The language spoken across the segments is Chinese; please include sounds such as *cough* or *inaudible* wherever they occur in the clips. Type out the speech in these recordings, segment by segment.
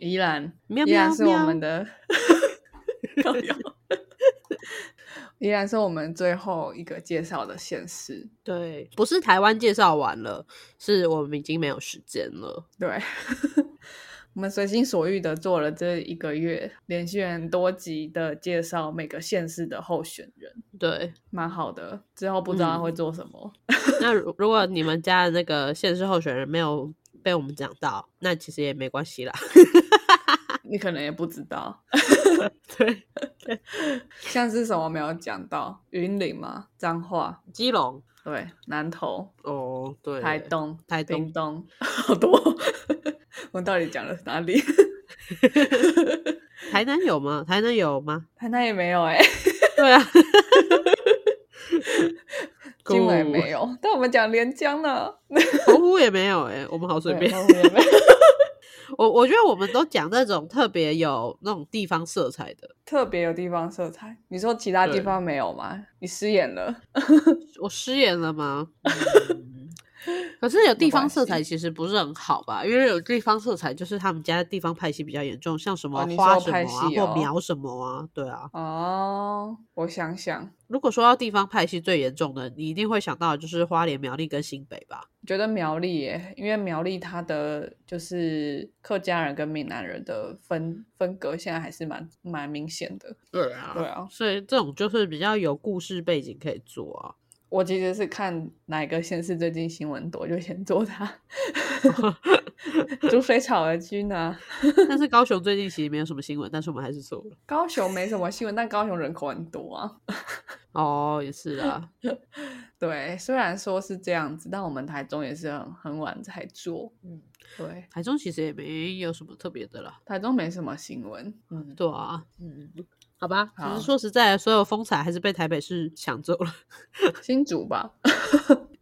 宜兰，喵依然是我们的，*laughs* 依然是我们最后一个介绍的县市。对，不是台湾介绍完了，是我们已经没有时间了。对，*laughs* 我们随心所欲的做了这一个月，连续很多集的介绍每个县市的候选人，对，蛮好的。之后不知道他会做什么。*laughs* 那如如果你们家的那个县市候选人没有被我们讲到，那其实也没关系啦。你可能也不知道，*laughs* 对，像是什么没有讲到，云林嘛，彰化，基隆对，南投、哦，对，台东、台东屏东，好多。*laughs* 我们到底讲了哪里？台南有吗？台南有吗？台南也没有哎、对啊，*laughs* 金门也没有，但我们讲连江呢，澎湖也没有哎、我们好随便。澎湖也没有我我觉得我们都讲那种特别有那种地方色彩的。特别有地方色彩。你说其他地方没有吗？你失言了。*laughs* 我失言了吗？*laughs* 可是有地方色彩其实不是很好吧？因为有地方色彩就是他们家的地方派系比较严重，像什么花什么啊，或苗什么啊，对啊。哦，我想想，如果说到地方派系最严重的，你一定会想到就是花莲、苗栗跟新北吧？觉得苗栗耶，因为苗栗它的就是客家人跟闽南人的分分隔，现在还是蛮蛮明显的。对啊对啊，所以这种就是比较有故事背景可以做啊。我其实是看哪个县市最近新闻多，就先做它。*laughs* 煮水草儿君啊，但是高雄最近其实没有什么新闻，但是我们还是做了。高雄没什么新闻，但高雄人口很多啊。*laughs* 哦，也是啊，对，虽然说是这样子，但我们台中也是很很晚才做。嗯，对，台中其实也没有什么特别的啦。台中没什么新闻。嗯，对啊，嗯，好吧，只是说实在的，所有风采还是被台北市抢走了。*laughs* 新竹吧，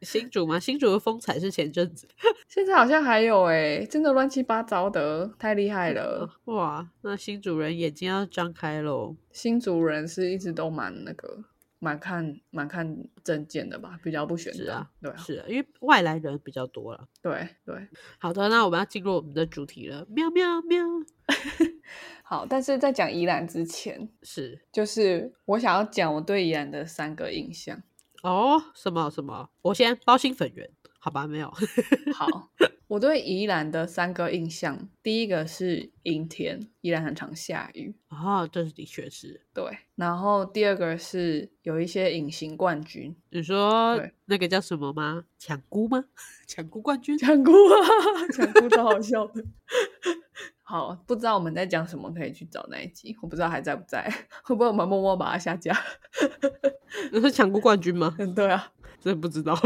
新竹吗？新竹的风采是前阵子。*laughs* 现在好像还有哎、真的乱七八糟的，太厉害了。哇，那新主人眼睛要张开喽。新主人是一直都蛮那个，蛮看蛮看证件的吧，比较不选的。是啊，对啊，是啊，因为外来人比较多了。对对。好的，那我们要进入我们的主题了。喵喵喵，*laughs* 好，但是在讲宜兰之前，是就是我想要讲我对宜兰的三个印象。哦，什么什么？我先包心粉圆，好吧？没有，*laughs* 好，我对宜兰的三个印象，第一个是阴天，宜兰很常下雨。哦，这是的确是。对，然后第二个是有一些隐形冠军，你说那个叫什么吗？抢菇吗？*laughs* 抢菇冠军？抢姑啊，*laughs* 抢姑超好笑的。好，不知道我们在讲什么，可以去找那一集。我不知道还在不在，会不会我们默默把它下架？你是抢菇冠军吗？嗯，对啊。真不知道。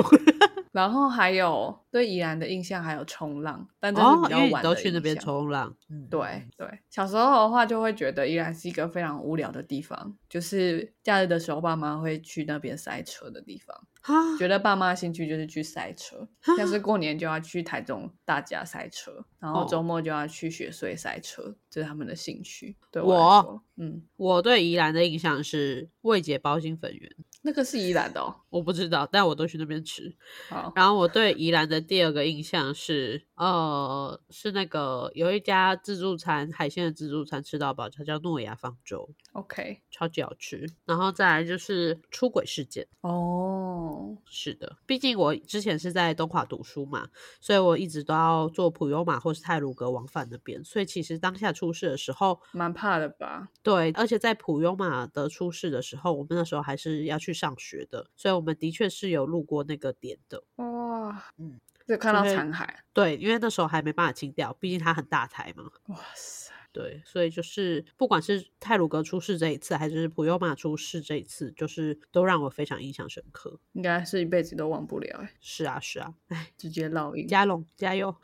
然后还有对宜兰的印象还有冲浪，但这是哦比，较晚的都去那边冲浪。嗯，对对，小时候的话就会觉得宜兰是一个非常无聊的地方，就是假日的时候爸妈会去那边塞车的地方，哈，觉得爸妈的兴趣就是去塞车，像是过年就要去台中大家塞车，然后哦周末就要去雪隧塞车，这是他们的兴趣。对我，嗯，我对宜兰的印象是未解包心粉圆，那个是宜兰的哦。我不知道，但我都去那边吃。好，然后我对宜兰的第二个印象是，呃，是那个有一家自助餐，海鲜的自助餐吃到饱，它叫诺亚方舟，OK，超级好吃。然后再来就是出轨事件，哦，是的，毕竟我之前是在东华读书嘛，所以我一直都要坐普悠玛或是泰鲁格往返那边，所以其实当下出事的时候，蛮怕的吧？对，而且在普悠玛的出事的时候，我们那时候还是要去上学的，所以我们的确是有路过那个点的。哇，嗯，就看到残骸，对，因为那时候还没办法清掉，毕竟它很大台嘛。哇塞，对，所以就是不管是泰鲁格出事这一次，还是普悠玛出事这一次，就是都让我非常印象深刻。应该是一辈子都忘不了哎，是啊，是啊，哎，直接烙印。加龙加油！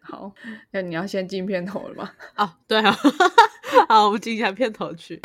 好，那你要先进片头了吗？哦，对啊，*laughs* 好，我们进一下片头曲。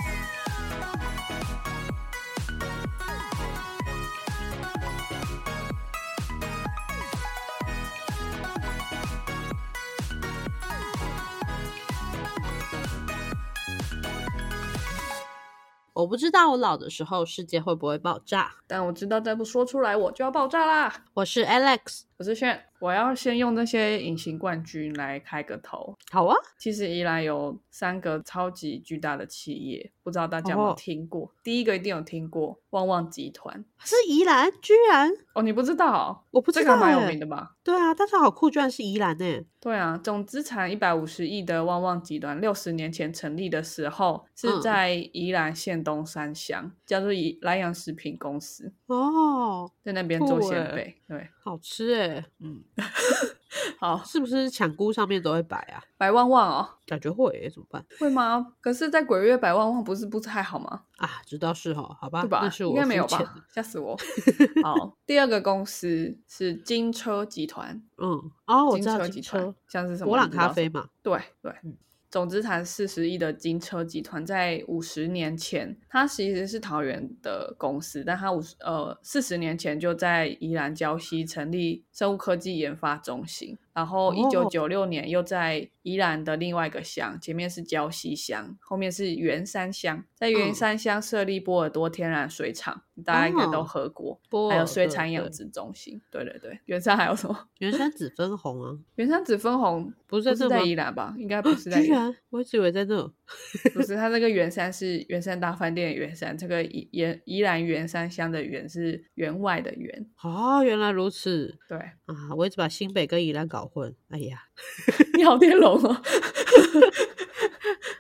我不知道我老的时候世界会不会爆炸。但我知道再不说出来我就要爆炸啦。我是 Alex，我是炫，我要先用那些隐形冠军来开个头。好啊，其实宜兰有三个超级巨大的企业，不知道大家有没有哦听过？第一个一定有听过旺旺集团是宜兰，居然哦，你不知道哦？我不知道这个还蛮有欸名的吧？对啊，但是好酷，居然是宜兰呢。对啊，总资产一百五十亿的旺旺集团，六十年前成立的时候是嗯在宜兰县东山乡，叫做宜莱阳食品公司，哦，在那边做酷欸鲜贝。对，好吃哎，嗯，*laughs* 好，是不是抢菇上面都会摆啊？白旺旺哦，感觉会耶，怎么办会吗？可是，在鬼月摆旺旺不是不太好吗？啊？知道是哈，好吧，对吧？那是我应该没有吧？吓死我！*laughs* 好，第二个公司是金车集团，嗯，哦，我金知道车集团像是什么博朗咖啡嘛，对对，嗯总资产四十亿的金车集团，在五十年前，它其实是桃园的公司，但它五十呃四十年前就在宜兰礁溪成立生物科技研发中心，然后一九哦九六年又在宜兰的另外一个乡，前面是礁溪乡，后面是圆山乡，在圆嗯山乡设立波尔多天然水厂，大家应该都哦喝过，还有水产养殖中心，对对对，圆山还有什么？圆山紫 *laughs* 分红啊，圆山紫分红不是在宜兰吧？应该不是在宜兰。我一直以为在那。*laughs* 不是，*laughs* 它那个圆山是圆山大饭店的圆山，这个宜宜宜兰圆山乡的圆是员外的员。哦，原来如此对，啊！我一直把新北跟宜兰搞混。哎呀，*laughs* 你好天龙哦，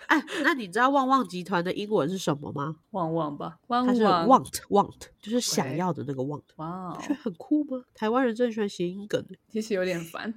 哎，那你知道旺旺集团的英文是什么吗？旺旺吧，旺它是旺 want want，就是想要的那个 want，哇哦很酷吗？台湾人真喜欢谐音梗欸。其实有点烦。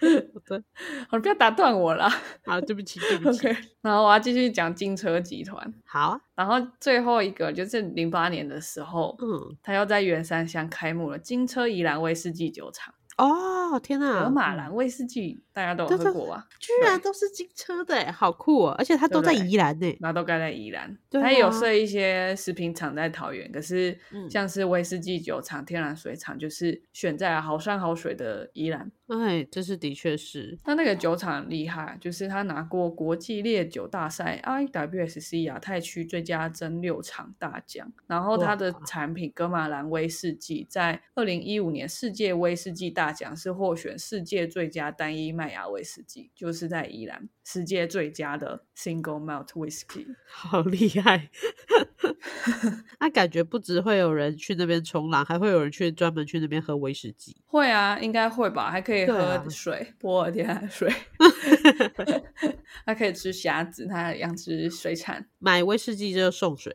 *laughs* 好的，好，不要打断我啦。好，对不起，对不起。*laughs* OK，然后我要继续讲金车集团，好啊，然后最后一个就是零八年的时候，嗯，他又在圆山乡开幕了金车宜兰威士忌酒厂，哦，天哪，格马嗯兰威士忌大家都有喝过吧？居然都是金车的欸，好酷哦！而且它都在宜兰呢。然后都盖在宜兰，对它也有啊设一些食品厂在桃园，可是嗯像是威士忌酒厂、天然水厂，就是选在好山好水的宜兰。哎，这是的确是，那那个酒厂厉害，就是他拿过国际烈酒大赛 IWSC 亚太区最佳蒸馏厂大奖，然后它的产品格马兰威士忌在二零一五年世界威士忌大奖是获选世界最佳单一麦芽威士忌，就是在宜兰世界最佳的 Single Malt Whisky。*laughs* 好厉害。*laughs* 那感觉不止会有人去那边冲浪，还会有人去专门去那边喝威士忌。会啊，应该会吧，还可以喝水，波尔天然水，*laughs* 还可以吃虾子，他养殖水产。买威士忌就送水。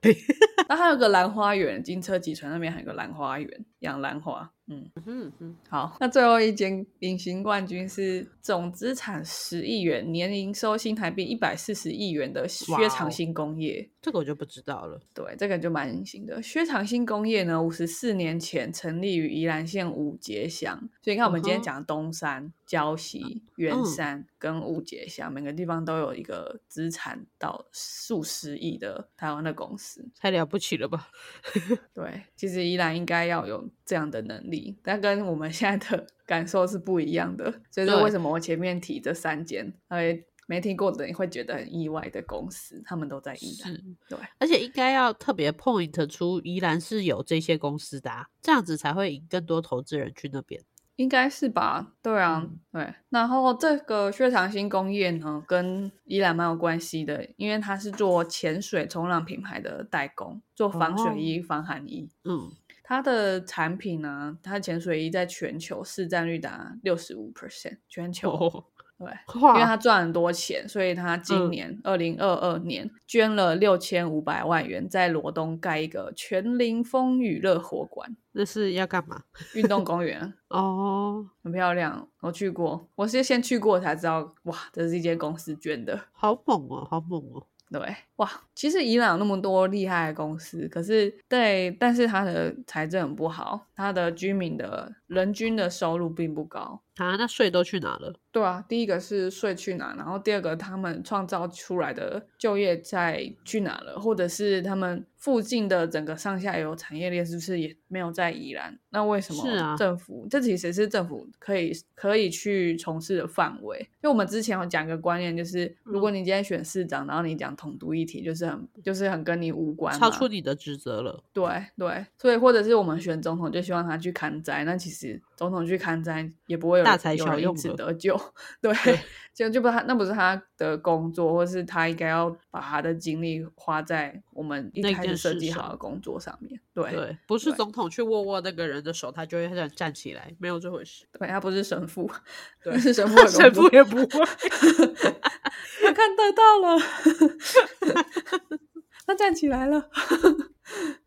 那还有个兰花园，金车集团那边还有个兰花园，养兰花。嗯，嗯嗯，好，那最后一间隐形冠军是总资产十亿元，年营收新台币一百四十亿元的薛长兴工业。这个我就不知道了。对，这个就蛮隐形的。薛长兴工业呢，五十四年前成立于宜兰县五节乡，所以你看我们今天讲东山、礁溪、圆嗯山跟五节乡，每个地方都有一个资产到数十亿的台湾的公司。太了不起了吧？*laughs* 对，其实宜兰应该要有这样的能力，但跟我们现在的 *laughs* 感受是不一样的。所以为什么我前面提这三间，呃，没听过的你会觉得很意外的公司，他们都在宜兰。对，而且应该要特别 point 出宜兰是有这些公司的、啊，这样子才会引更多投资人去那边。应该是吧？对啊，嗯对。然后这个血糖新工业呢，跟宜兰蛮有关系的，因为它是做潜水冲浪品牌的代工，做防哦水衣、防寒衣。嗯，它的产品呢，它潜水衣在全球市占率达六十五 percent，全球。哦，对，*laughs* 因为，他赚很多钱，所以他今嗯年二零二二年捐了六千五百万元，在罗东盖一个全林风雨乐活馆那是要干嘛？*laughs* 运动公园，哦，很漂亮。我去过，我是先去过才知道，哇，这是一间公司捐的。好猛哦，好猛哦。对，哇，其实伊朗那么多厉害的公司，可是对，但是它的财政很不好，它的居民的人均的收入并不高，啊，那税都去哪了？对啊，第一个是税去哪，然后第二个他们创造出来的就业在去哪了，或者是他们附近的整个上下游产业链是不是也没有在宜兰？那为什是啊么政府？这其实是政府可以可以去从事的范围。因为我们之前有讲一个观念，就是如果你今天选市长，然后你讲统独议题，就是很就是很跟你无关嘛，超出你的职责了。对对，所以或者是我们选总统就希望他去看灾，那其实总统去看灾也不会有大材小用了得救，*laughs* 对，就就不他那不是他的工作，或是他应该要把他的精力花在我们一开始设计好的工作上面，对对，不是总统去握握那个人的手，他就会站站起来，没有这回事。对，他不是神父，对那 *laughs* 是神父 *laughs* 神父也不会。*laughs* 他看得到了，他站起来了。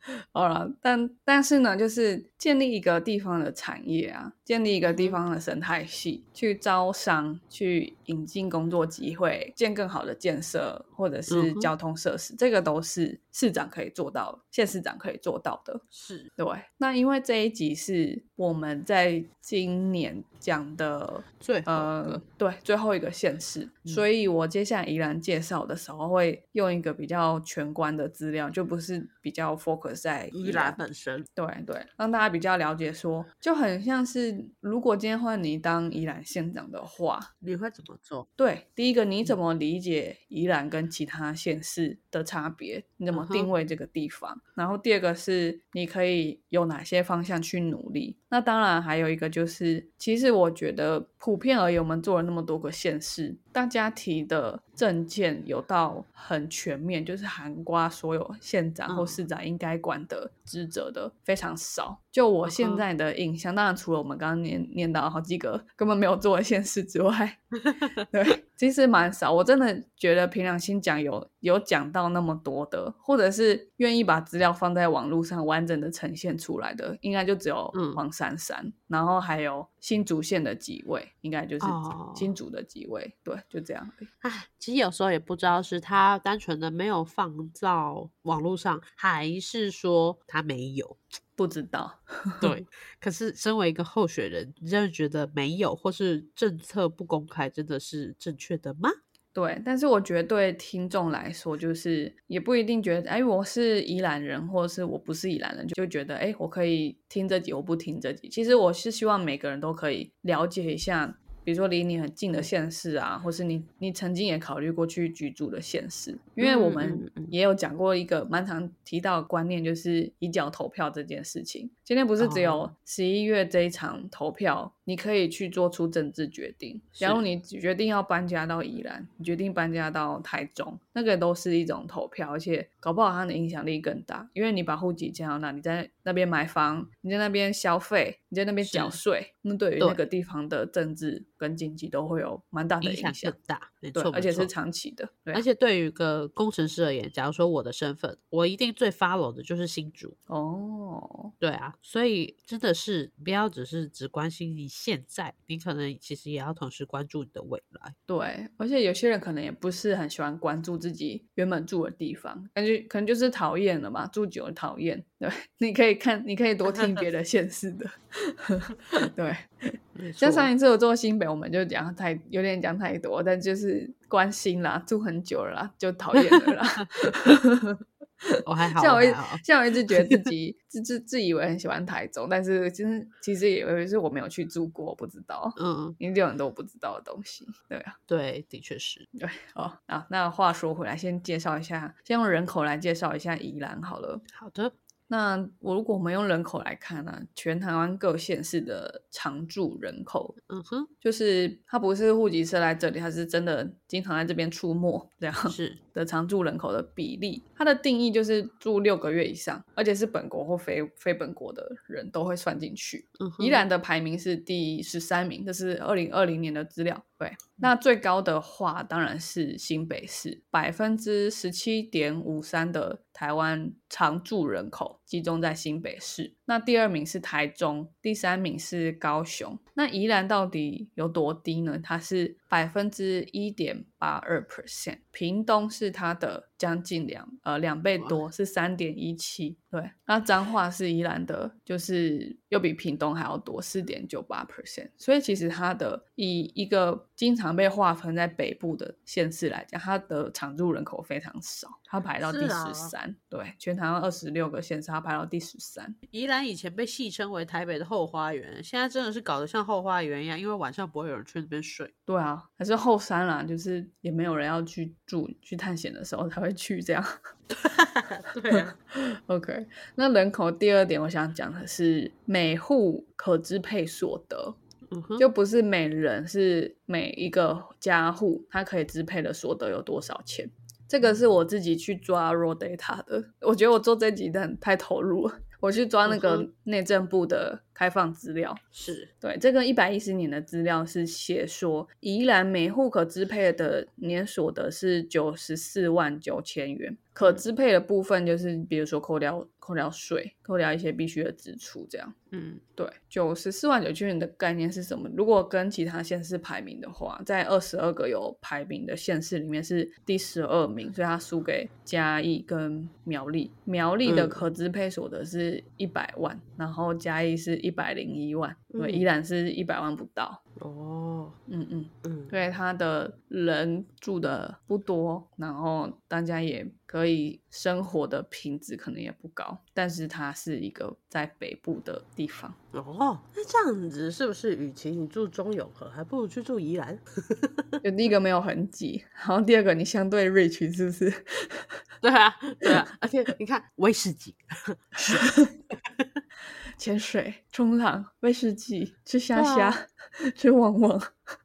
*laughs* 好了，但但是呢，就是建立一个地方的产业啊，建立一个地方的生态系，去招商，去引进工作机会，建更好的建设或者是交通设施，这个都是市长可以做到，县市长可以做到的。是。对，那因为这一集是我们在今年讲的最呃，对，最后一个县市，嗯。所以我接下来依然介绍的时候会用一个比较全观的资料，就不是比较 focus 在宜兰本身。对对，让大家比较了解说，就很像是如果今天换你当宜兰县长的话，你会怎么做？对，第一个你嗯怎么理解宜兰跟其他县市的差别？你怎么定位这个地方？然后第二个是你可以有哪些方向去努力？那当然还有一个就是，其实我觉得普遍而言，我们做了那么多个县市，大家提的证件有到很全面，就是涵盖所有县长或嗯市长应该管的职责的非常少。就我现在的印象，当然除了我们刚刚念念到好几个根本没有做的县市之外，*laughs* 对，其实蛮少。我真的觉得凭良心讲，有有讲到那么多的，或者是愿意把资料放在网络上完整的呈现出来的，应该就只有嗯黄珊珊，然后还有新竹县的几位，应该就是哦新竹的几位，对，就这样而已。唉，其实有时候也不知道是他单纯的没有放到网络上，还是说他没有。不知道，*laughs* 对，可是身为一个候选人，你真的觉得没有，或是政策不公开，真的是正确的吗？对，但是我觉得对听众来说，就是也不一定觉得，哎，我是宜兰人，或者是我不是宜兰人，就觉得，哎，我可以听这集，我不听这集。其实我是希望每个人都可以了解一下，比如说离你很近的县市啊，或是你你曾经也考虑过去居住的县市，因为我嗯们也有讲过一个蛮常提到的观念，就是以脚投票这件事情。今天不是只有哦十一月这一场投票，你可以去做出政治决定。假如你决定要搬家到宜兰，你决定搬家到台中，那个都是一种投票，而且搞不好它的影响力更大，因为你把户籍迁到那，你在那边买房，你在那边消费，你在那边缴是税，那对于那个地方的政治跟经济都会有蛮大的影响影响。大，没对错，，没错而且是长期的。对啊，而且对于一个工程师而言，假如说我的身份，我一定最 follow 的就是新竹。哦，对啊，所以真的是不要只是只关心你现在，你可能其实也要同时关注你的未来。对，而且有些人可能也不是很喜欢关注自己原本住的地方，感觉可能就是讨厌了嘛，住久了讨厌。对，你可以看，你可以多听别的 *laughs* 县市的。*laughs* 对，像上一次我做新北，我们就讲太有点讲太多，但就是关心啦，住很久了啦，就讨厌了啦。我 *laughs* 还好，像我一我。像我一直觉得自己自自自以为很喜欢台中，但是其实其实也以为是我没有去住过，我不知道，嗯，一定有很多我不知道的东西。对啊。对，的确是。对哦啊，那话说回来，先介绍一下，先用人口来介绍一下宜兰好了。好的，那我如果我们用人口来看呢、全台湾各县市的常住人口，嗯哼，就是他不是户籍设来这里，他是真的经常在这边出没这样是的常住人口的比例。它的定义就是住六个月以上，而且是本国或非非本国的人都会算进去。宜兰的排名是第十三名，这是二零二零年的资料。对，那最高的话当然是新北市，百分之十七点五三的台湾常住人口。集中在新北市。那第二名是台中，第三名是高雄。那宜兰到底有多低呢？它是百分之一点八二 percent，屏东是它的将近两呃两倍多，是三点一七。对，那彰化是宜兰的，就是又比屏东还要多四点九八 percent。所以其实它的以一个经常被划分在北部的县市来讲，它的常住人口非常少，它排到第十三。对，全台湾二十六个县市，它排到第十三。宜兰以前被戏称为台北的后花园，现在真的是搞得像后花园一样，因为晚上不会有人去那边睡。对啊，还是后山啦，就是也没有人要去住去探险的时候才会去这样。*laughs* 对啊，*laughs* OK，那人口第二点，我想讲的是每户可支配所得，就不是每人，是每一个家户他可以支配的所得有多少钱。这个是我自己去抓 raw data 的，我觉得我做这几单太投入了，我去抓那个内政部的开放资料。是。对，这个一百一十年的资料是写说，宜兰每户可支配的年所得是九十四万九千元，可支配的部分就是比如说扣掉扣掉税，扣掉一些必须的支出，这样。嗯对，九十四万九千元的概念是什么？如果跟其他县市排名的话，在二十二个有排名的县市里面是第十二名，所以它输给嘉义跟苗栗。苗栗的嗯可支配所得是一百万，然后嘉义是一百零一万，对，嗯依然是一百万不到。哦，嗯嗯，嗯，对，它的人住的不多，然后大家也可以生活的品质可能也不高，但是它是一个在北部的地方。哦，那这样子是不是，与其你住中永和，还不如去住宜兰？*laughs* 就第一个没有很挤，然后第二个你相对 rich 是不是？*laughs* 对啊，对啊，*laughs* 而且你看威士忌，潜水、冲浪、威士忌、吃虾虾、*laughs* 吃旺旺。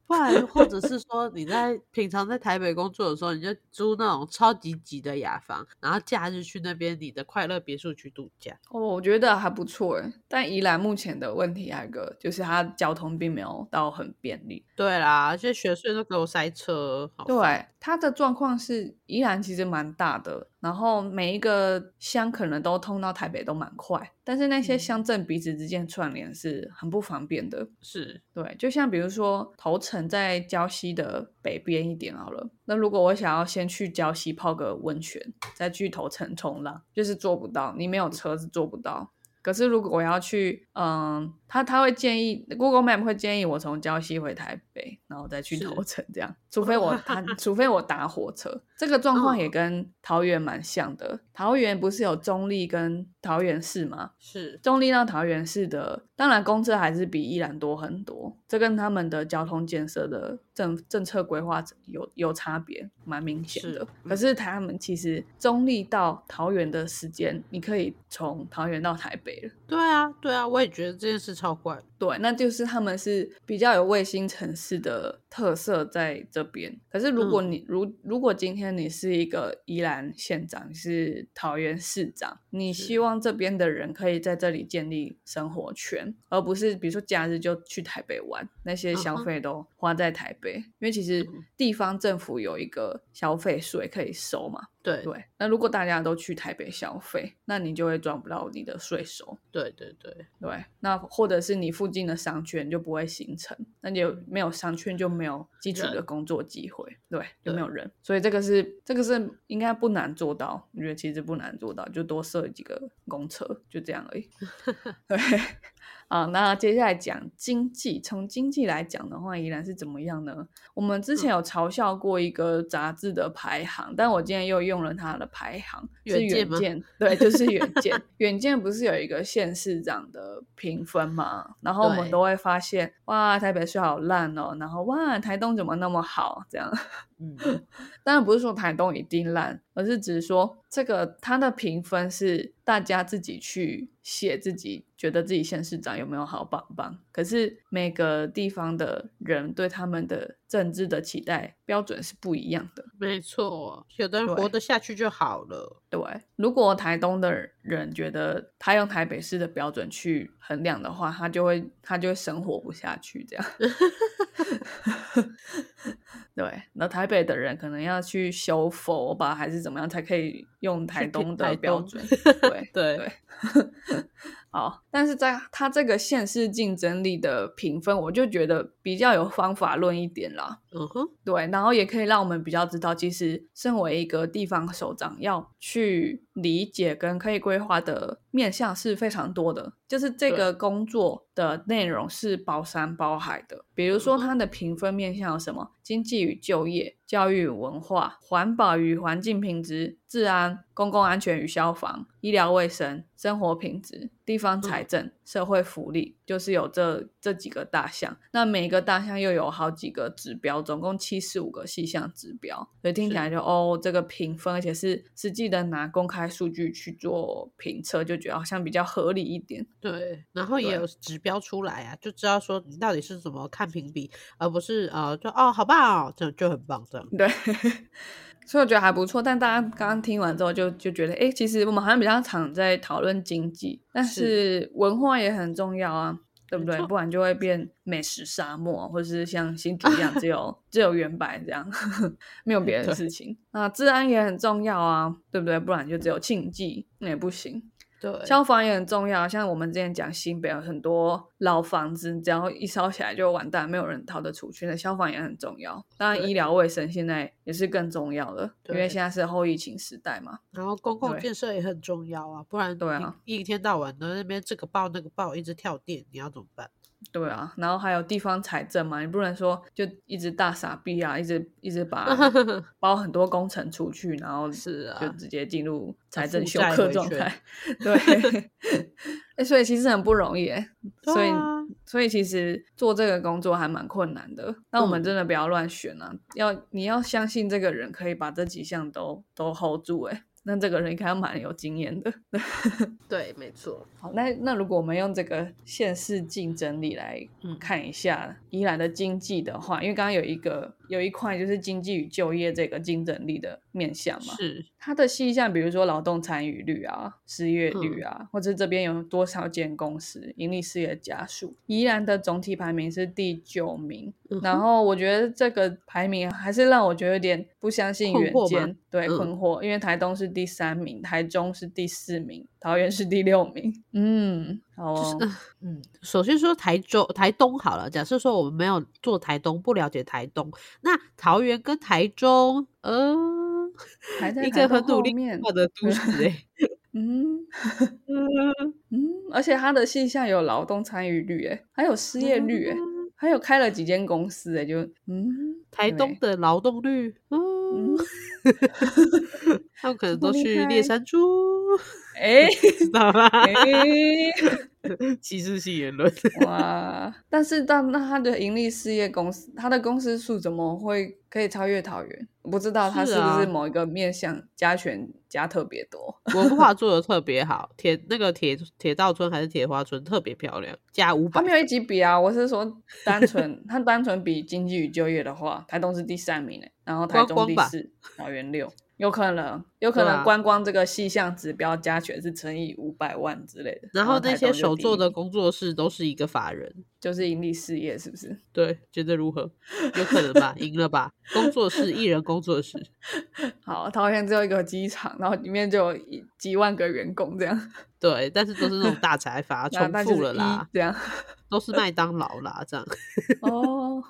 不然或者是 *laughs* 说你在平常在台北工作的时候，你就租那种超级挤的雅房，然后假日去那边你的快乐别墅去度假。哦，我觉得还不错诶，但宜兰目前的问题还有一个，就是它交通并没有到很便利。对啦，而且学税都给我塞车，对，它的状况是宜兰其实蛮大的，然后每一个乡可能都通到台北都蛮快，但是那些嗯乡镇彼此之间串联是很不方便的。是对，就像比如说头城在礁溪的北边一点好了，那如果我想要先去礁溪泡个温泉，再去头城冲浪，就是做不到，你没有车是做不到。可是如果我要去，嗯，他他会建议 Google Map 会建议我从礁溪回台北，然后再去是头城这样，除非我 *laughs* 他除非我打火车，这个状况也嗯跟桃园蛮像的。桃园不是有中立跟桃园市吗？是，中立到桃园市的，当然公车还是比宜兰多很多，这跟他们的交通建设的政政策规划有有差别，蛮明显的是。可是他们其实中立到桃园的时间，你可以从桃园到台北了。对啊，对啊，我也觉得这件事超怪。对，那就是他们是比较有卫星城市的特色在这边。可是如果你、如如果今天你是一个宜兰县长，你是桃园市长，你希望这边的人可以在这里建立生活圈，而不是比如说假日就去台北玩，那些消费都花在台北，因为其实嗯地方政府有一个消费税可以收嘛。对对，那如果大家都去台北消费，那你就会赚不到你的税收。对对对，对，那或者是你附近的商圈就不会形成，那就没有商圈就没有基础的工作机会，对，就没有人，所以这个是这个是应该不难做到，我觉得其实不难做到，就多设几个公车，就这样而已。对，*laughs* 啊，那接下来讲经济，从经济来讲的话，宜兰是怎么样呢？我们之前有嘲笑过一个杂志的排行，但我今天又用了它的排行，是远见吗远见，对，就是远 *laughs* 见。远见不是有一个县市长的评分嘛？然后我们都会发现，哇，台北市好烂哦，然后哇，台东怎么那么好？这样，嗯，*laughs* 当然不是说台东一定烂，而是只是说这个它的评分是大家自己去写自己觉得自己县市长有没有好棒棒。可是每个地方的人对他们的政治的期待标准是不一样的。没错，有的人活得下去就好了。对，如果台东的人觉得他用台北市的标准去衡量的话，他就会他就会生活不下去这样。*laughs* 对，那台北的人可能要去修佛吧，还是怎么样才可以用台去东台东的标准？*laughs* 对对对。*laughs* 哦，但是在它这个县市竞争力的评分，我就觉得比较有方法论一点了。嗯哼，对，然后也可以让我们比较知道，其实身为一个地方首长，要去理解跟可以规划的面向是非常多的。就是这个工作的内容是包山包海的，比如说它的评分面向有什么？经济与就业、教育与文化、环保与环境品质、治安、公共安全与消防、医疗卫生、生活品质、地方财政、社会福利，就是有这这几个大项。那每个大项又有好几个指标，总共七十五个细项指标，所以听起来就哦，这个评分，而且是实际的拿公开数据去做评测，就觉得好像比较合理一点。对，然后也有指标出来啊，就知道说你到底是怎么看评比，而不是呃，就哦，好棒哦，这就很棒这样。对，*laughs* 所以我觉得还不错。但大家刚刚听完之后，就就觉得，哎，其实我们好像比较常在讨论经济，但是文化也很重要啊，对不对？不然就会变美食沙漠，或者是像新竹一样，*laughs* 只有只有原白这样，*laughs* 没有别的事情。那治安也很重要啊，对不对？不然就只有庆忌，那也不行。对，消防也很重要。像我们之前讲新北有很多老房子，只要一烧起来就完蛋，没有人逃得出去。那消防也很重要。当然，医疗卫生现在也是更重要的，因为现在是后疫情时代嘛。然后公共建设也很重要啊，不然对啊，一天到晚的那边这个报那个报，一直跳电，你要怎么办？对啊，然后还有地方财政嘛，你不能说就一直大傻逼啊，一直一直把 *laughs* 包很多工程出去，然后是啊，就直接进入财政休克状态。*laughs* 对，哎，所以其实很不容易哎，所以所以其实做这个工作还蛮困难的。那我们真的不要乱选啊，要你要相信这个人可以把这几项都都 hold 住哎。那这个人应该蛮有经验的，*laughs* 对，没错。好，那那如果我们用这个县市竞争力来看一下宜兰的经济的话，因为刚刚有一个有一块就是经济与就业这个竞争力的面向嘛，是。它的细项，比如说劳动参与率啊、失业率啊，或者这边有多少间公司、盈利事业家数，宜兰的总体排名是第九名。然后我觉得这个排名还是让我觉得有点不相信远见，对困惑，因为台东是第三名，台中是第四名，桃园是第六名。嗯，好哦，嗯，首先说台中、台东好了，假设说我们没有做台东，不了解台东，那桃园跟台中，呃，*laughs* 一个很努力的都市，哎，嗯。*laughs* 嗯，而且它的细项有劳动参与率，哎，还有失业率，哎。还有开了几间公司哎，就嗯，台东的劳动率，嗯，*laughs* 他们可能都去猎山猪，哎，知道吗？*laughs* 歧视性言论哇！但是，但那他的盈利事业公司，他的公司数怎么会可以超越桃园？不知道他是不是某一个面向加权加特别多，文化 *laughs* 做的特别好，铁那个铁铁道村还是铁花村特别漂亮，加五百。他没有一级比啊，我是说单纯他单纯比经济与就业的话，台东是第三名诶，然后台中第四，桃园六。有可能，有可能观光这个细项指标加权是乘以五百万之类的。然后那些手做的工作室都是一个法人，就是盈利事业，是不是？对，觉得如何？有可能吧，*laughs* 赢了吧？工作室，艺人工作室。*laughs* 好，桃园只有一个机场，然后里面就有几万个员工这样。对，但是都是那种大财阀 *laughs* 重复了啦，这样都是麦当劳啦，这样。哦，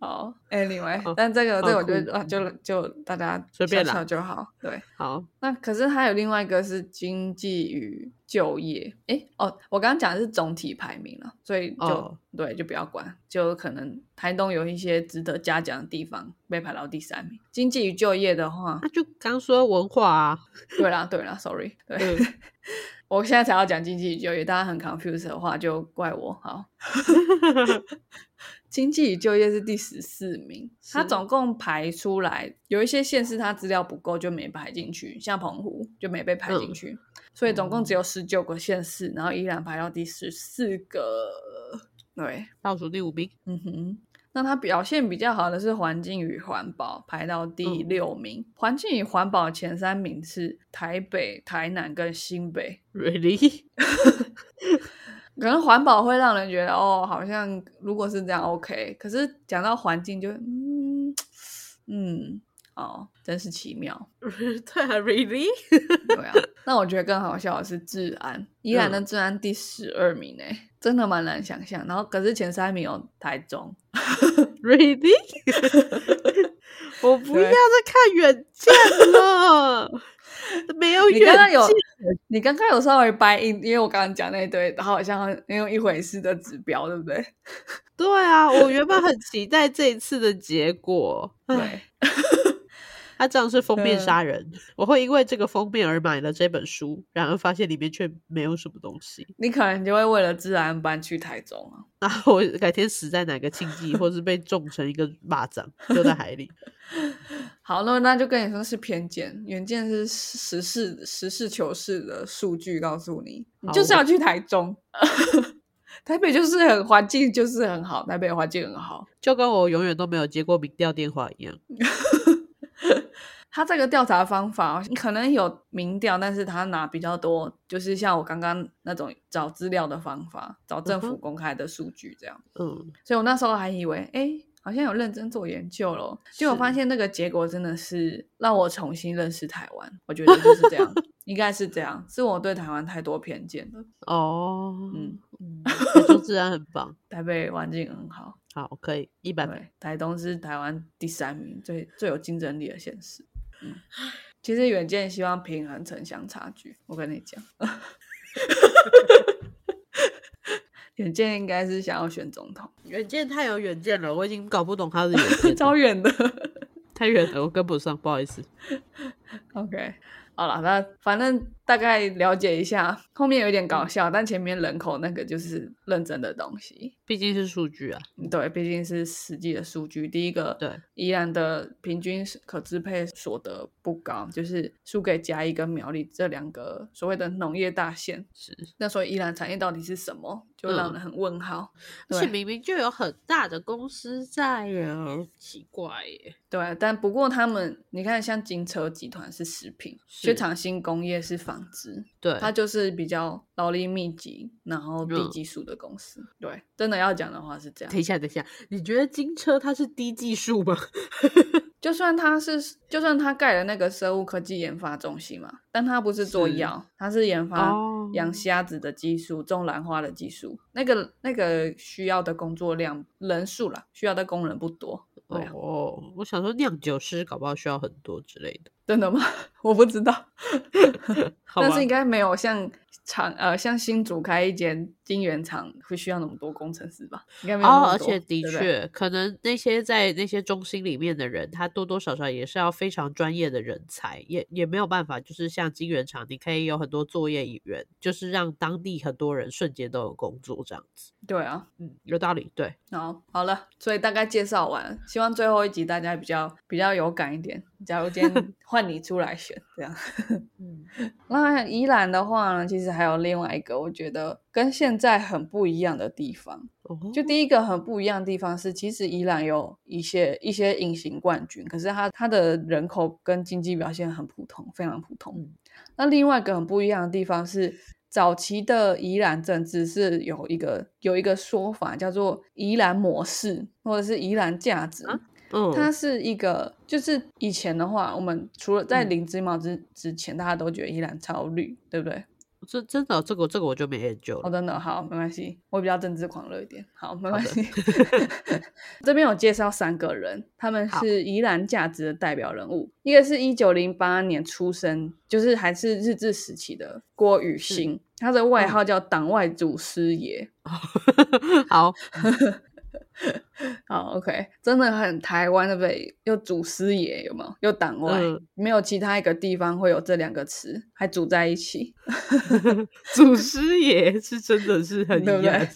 好，Anyway，但这个这个我觉得啊，就就大家随便笑就好。对，好。那可是还有另外一个是经济与就业，哎哦，我刚刚讲的是总体排名了，所以就对，就不要管，就可能台东有一些值得嘉奖的地方被排到第三名。经济与就业的话，那就刚说文化啊，*laughs* 对啦对啦，Sorry，对。*laughs* 我现在才要讲经济与就业，大家很 confused 的话就怪我。好，*laughs* 经济与就业是第十四名，它总共排出来有一些县市它资料不够就没排进去，像澎湖就没被排进去，所以总共只有十九个县市，然后依然排到第十四个，对，倒数第五名。嗯哼。那它表现比较好的是环境与环保，排到第六名。环境与环保前三名是台北、台南跟新北。Really？*laughs* 可能环保会让人觉得哦，好像如果是这样 OK。可是讲到环境就嗯嗯哦，真是奇妙。*laughs* 对啊，Really？*laughs* 对啊。那我觉得更好笑的是治安，依然的治安第十二名诶。真的蛮难想象，然后可是前三名有台中 Really？*laughs* 我不要再看远见了，没有远见。你刚刚有，你刚刚有稍微掰硬，因为我刚刚讲那堆，好像没有一回事的指标，对不对？*laughs* 对啊，我原本很期待这一次的结果。对。他这样是封面杀人，*laughs* 我会因为这个封面而买了这本书，然而发现里面却没有什么东西。你可能就会为了自然搬去台中啊，*laughs* 然后改天死在哪个庆忌，或是被种成一个蚂蚱丢在海里。*laughs* 好，那那就跟你说是偏见，原件是实事实事求是的数据告诉你，你就是要去台中，台北就是很环境就是很好，台北环境很好，就跟我永远都没有接过民调电话一样。他这个调查方法，你可能有民调，但是他拿比较多，就是像我刚刚那种找资料的方法，找政府公开的数据这样。嗯，所以我那时候还以为，哎，好像有认真做研究了，结果发现那个结果真的是让我重新认识台湾。我觉得就是这样，*laughs* 应该是这样，是我对台湾太多偏见了。哦，嗯，台中自然很棒，*laughs* 台北环境很好。好，可以一百倍。台东是台湾第三名，最最有竞争力的县市。嗯，其实远见希望平衡城乡差距。我跟你讲，*laughs* 远见应该是想要选总统。远见太有远见了，我已经搞不懂他的远见，*laughs* 超远的，太远了，我跟不上，不好意思。*laughs* OK。好了，那反正大概了解一下，后面有点搞笑，但前面人口那个就是认真的东西，毕竟是数据啊。对，毕竟是实际的数据。第一个，对，宜兰的平均可支配所得不高，就是输给嘉义跟苗栗这两个所谓的农业大县。是，那所以宜兰产业到底是什么，就让人很问号。而且明明就有很大的公司在啊，奇怪耶。对，但不过他们，你看，像金车集团是食品。雪场新工业是纺织，对，它就是比较劳力密集，然后低技术的公司。对，真的要讲的话是这样。等一下，等一下，你觉得金车它是低技术吗？*laughs* 就算它是，就算它盖了那个生物科技研发中心嘛，但它不是做药，它是研发养虾子的技术、种兰花的技术。那个那个需要的工作量人数啦，需要的工人不多。哦，我想说酿酒师搞不好需要很多之类的，真的吗？*laughs* 我不知道，*laughs* 但是应该没有像。厂呃，像新竹开一间晶圆厂会需要那么多工程师吧？应该没有哦，而且的确，可能那些在那些中心里面的人，他多多少少也是要非常专业的人才，也也没有办法，就是像晶圆厂，你可以有很多作业员，就是让当地很多人瞬间都有工作这样子。对啊，嗯，有道理。对，好，好了，所以大概介绍完，希望最后一集大家比较比较有感一点。假如今天 *laughs* 换你出来选，这样，嗯，*laughs* 那宜兰的话呢，其实还有另外一个，我觉得跟现在很不一样的地方。就第一个很不一样的地方是，其实伊朗有一些一些隐形冠军，可是它它的人口跟经济表现很普通，非常普通。那另外一个很不一样的地方是，早期的宜兰政治是有一个有一个说法叫做宜兰模式，或者是宜兰价值。它是一个，就是以前的话，我们除了在林芝茂之之前，大家都觉得依然超绿，对不对？这真的，这个这个我就没研究了。哦，真的好，没关系，我比较政治狂热一点。好，没关系。*laughs* 这边有介绍三个人，他们是宜兰价值的代表人物。一个是一九零八年出生，就是还是日治时期的郭雨欣，他的外号叫党外祖师爷。*laughs* 好。*laughs* *laughs* 好，OK，真的很台湾的北，又祖师爷有没有？又党外，没有其他一个地方会有这两个词还组在一起。*laughs* 祖师爷是真的是很厉害。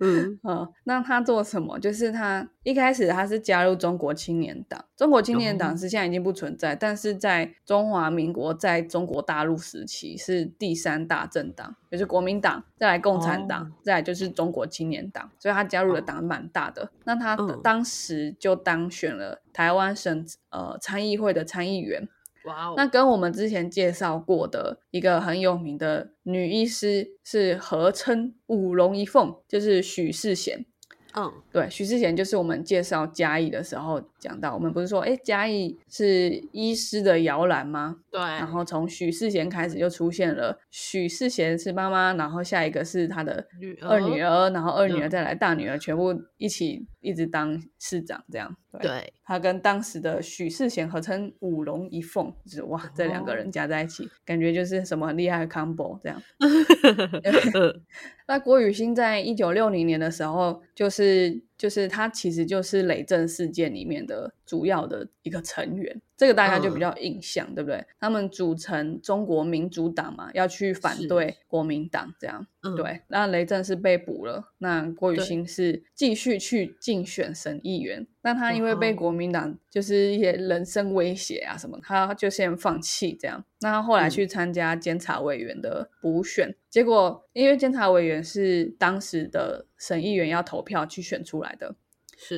嗯，*laughs* 好，那他做什么？就是他一开始他是加入中国青年党，中国青年党是现在已经不存在，但是在中华民国在中国大陆时期是第三大政党，就是国民党，再来共产党，再来就是中国青年党，所以他加入的党蛮大的。那他当时就当选了台湾省呃参议会的参议员。哇哦！那跟我们之前介绍过的一个很有名的女医师是合称五龙一凤，就是许世贤。嗯，对，许世贤就是我们介绍嘉义的时候讲到，我们不是说，哎，嘉义是医师的摇篮吗？对。然后从许世贤开始就出现了，许世贤是妈妈，然后下一个是他的二女儿，然后二女儿再来大女儿，全部一起一直当市长这样。对，他跟当时的许世贤合称五龙一凤，就是哇，这两个人加在一起，感觉就是什么很厉害的 combo 这样。*laughs* *laughs* 那郭雨欣在一九六零年的时候，就是就是他其实就是雷震事件里面的主要的一个成员，这个大家就比较印象，对不对？他们组成中国民主党嘛，要去反对国民党这样。对，那雷震是被捕了，那郭雨欣是继续去竞选省议员。那他因为被国民党就是一些人身威胁啊什么，他就先放弃这样。那他后来去参加监察委员的补选，结果因为监察委员是当时的省议员要投票去选出来的。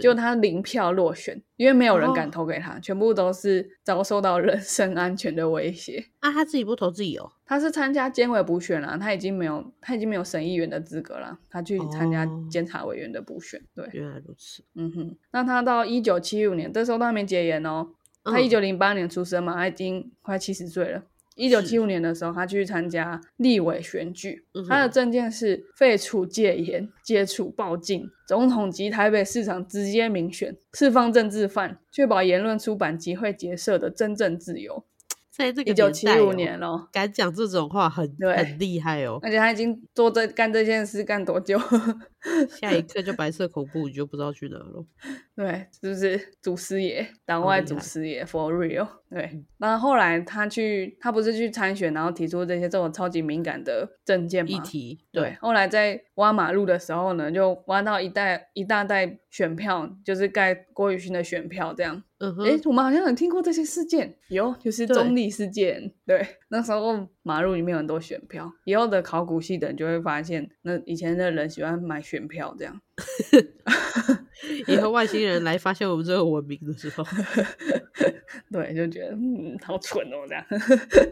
就他零票落选，因为没有人敢投给他，全部都是遭受到人身安全的威胁。啊，他自己不投自己哦，他是参加监委补选了，他已经没有他已经没有省议员的资格了，他去参加监察委员的补选。对，原来如此。嗯哼，那他到一九七五年，这时候他还没戒严哦，他一九零八年出生嘛，他已经快七十岁了。一九七五年的时候，他去参加立委选举，他的政见是废除戒严、解除暴禁、总统及台北市长直接民选、释放政治犯、确保言论、出版、集会、结社的真正自由。在这个一九七五年了，敢讲这种话很很厉害哦。而且他已经做这干这件事干多久？下一刻就白色恐怖，你就不知道去哪了。对，是不是祖师爷？党外祖师爷，for real。对，那后来他去，他不是去参选，然后提出这些这种超级敏感的证件议题。对，后来在挖马路的时候呢，就挖到一袋一大袋选票，就是盖郭宇勋的选票，这样。嗯哼。哎，我们好像有听过这些事件，有，就是中立事件。对，*laughs* 那时候马路里面有很多选票，以后的考古系的人就会发现，那以前的人喜欢买选票这样。*laughs* 以后外星人来发现我们这个文明的时候，*laughs* 对，就觉得嗯，好蠢哦，这样。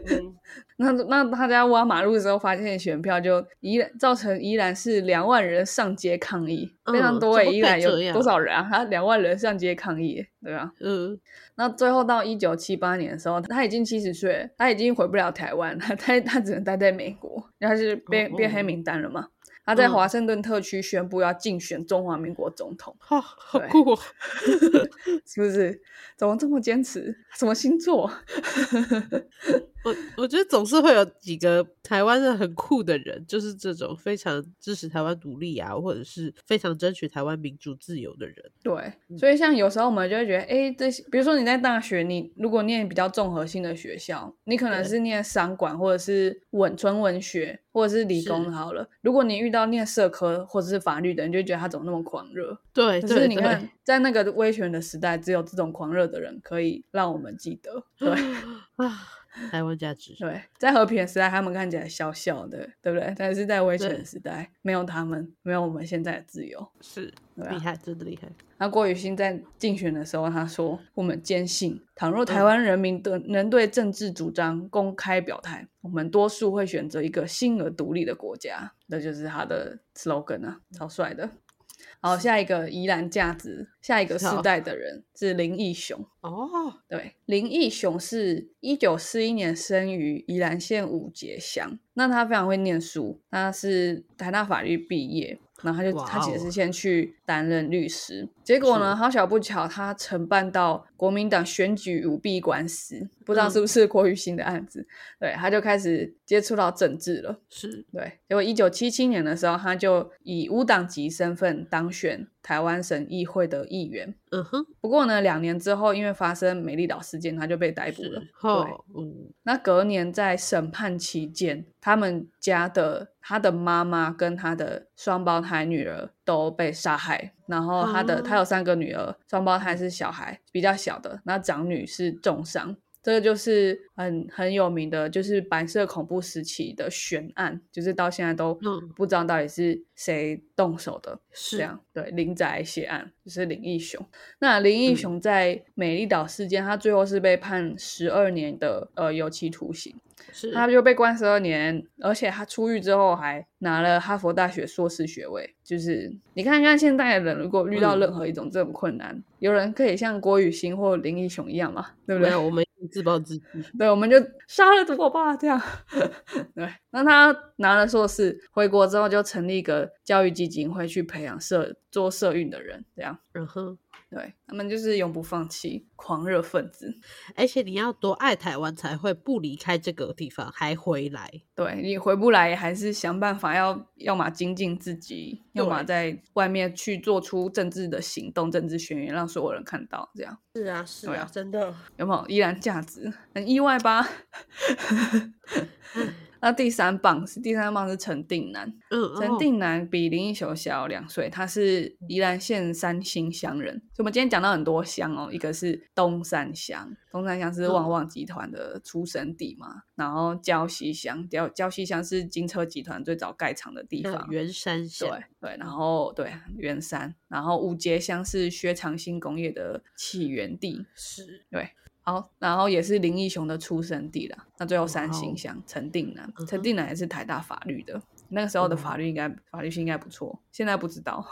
*laughs* 那那他在挖马路的时候发现选票，就依然造成依然是两万人上街抗议，非常多诶，依然有多少人啊？他两万人上街抗议，对吧？嗯。那最后到一九七八年的时候，他已经七十岁，他已经回不了台湾，他他他只能待在美国，然后是变变黑名单了嘛。他在华盛顿特区宣布要竞选中华民国总统，好酷，*laughs* 是不是？怎么这么坚持？什么星座？我我觉得总是会有几个台湾的很酷的人，就是这种非常支持台湾独立啊，或者是非常争取台湾民主自由的人。对，所以像有时候我们就会觉得，哎，这些，比如说你在大学，你如果念比较综合性的学校，你可能是念商管或者是文纯文学或者是理工好了。如果你遇到念社科或者是法律的，你就觉得他怎么那么狂热？对，可是你看，在那个威权的时代，只有这种狂热的人可以让我们记得。对 *gasps* 啊。台湾价值对，在和平的时代，他们看起来小小的，对不对？但是在威权的时代，没有他们，没有我们现在的自由，是厉害，真的厉害。那郭雨欣在竞选的时候，他说：“我们坚信，倘若台湾人民的能对政治主张公开表态，我们多数会选择一个新而独立的国家。”那就是他的 slogan 啊，超帅的。好，下一个宜兰价值，下一个世代的人是林义雄哦。对，林义雄是一九四一年生于宜兰县五节乡，那他非常会念书，他是台大法律毕业。然后他就他其实是先去担任律师，结果呢，好巧不巧，他承办到国民党选举舞弊官司，不知道是不是郭玉兴的案子，对，他就开始接触到政治了。是。对，结果一九七七年的时候，他就以无党籍身份当选台湾省议会的议员。嗯哼，不过呢，两年之后，因为发生美丽岛事件，他就被逮捕了。对，嗯，那隔年在审判期间，他们家的他的妈妈跟他的双胞胎女儿都被杀害，然后他的他有三个女儿，双胞胎是小孩比较小的，那长女是重伤。这个就是很很有名的，就是白色恐怖时期的悬案，就是到现在都不知道到底是谁动手的，是这样。对，林宅血案就是林义雄。那林义雄在美丽岛事件，他最后是被判十二年的呃有期徒刑，是他就被关十二年，而且他出狱之后还拿了哈佛大学硕士学位。就是你看看现代的人，如果遇到任何一种这种困难，有人可以像郭雨欣或林义雄一样吗？对不对？*laughs* 我们。自暴自弃，对，我们就杀了我爸，这样。*laughs* 对，那他拿了硕士回国之后，就成立一个教育基基金会去培养社做社运的人，这样。嗯哼。对他们就是永不放弃，狂热分子。而且你要多爱台湾，才会不离开这个地方，还回来。对你回不来，还是想办法要，要么精进自己，要么在外面去做出政治的行动、政治宣言，让所有人看到。这样是啊，是啊，真的有没有依然价值？很意外吧？*laughs* 那第三棒是第三棒是陈定南，陈定南比林一雄小两岁，他是宜兰县三星乡人。所以我们今天讲到很多乡哦，一个是东山乡，东山乡是旺旺集团的出生地嘛，然后礁溪乡，礁礁溪乡是金车集团最早盖厂的地方，圆山乡，对对，然后对圆山，然后五节乡是薛长兴工业的起源地，是对。好，然后也是林义雄的出生地啦。那最后三星乡陈定南，陈定南也是台大法律的。那个时候的法律应该法律系应该不错，现在不知道。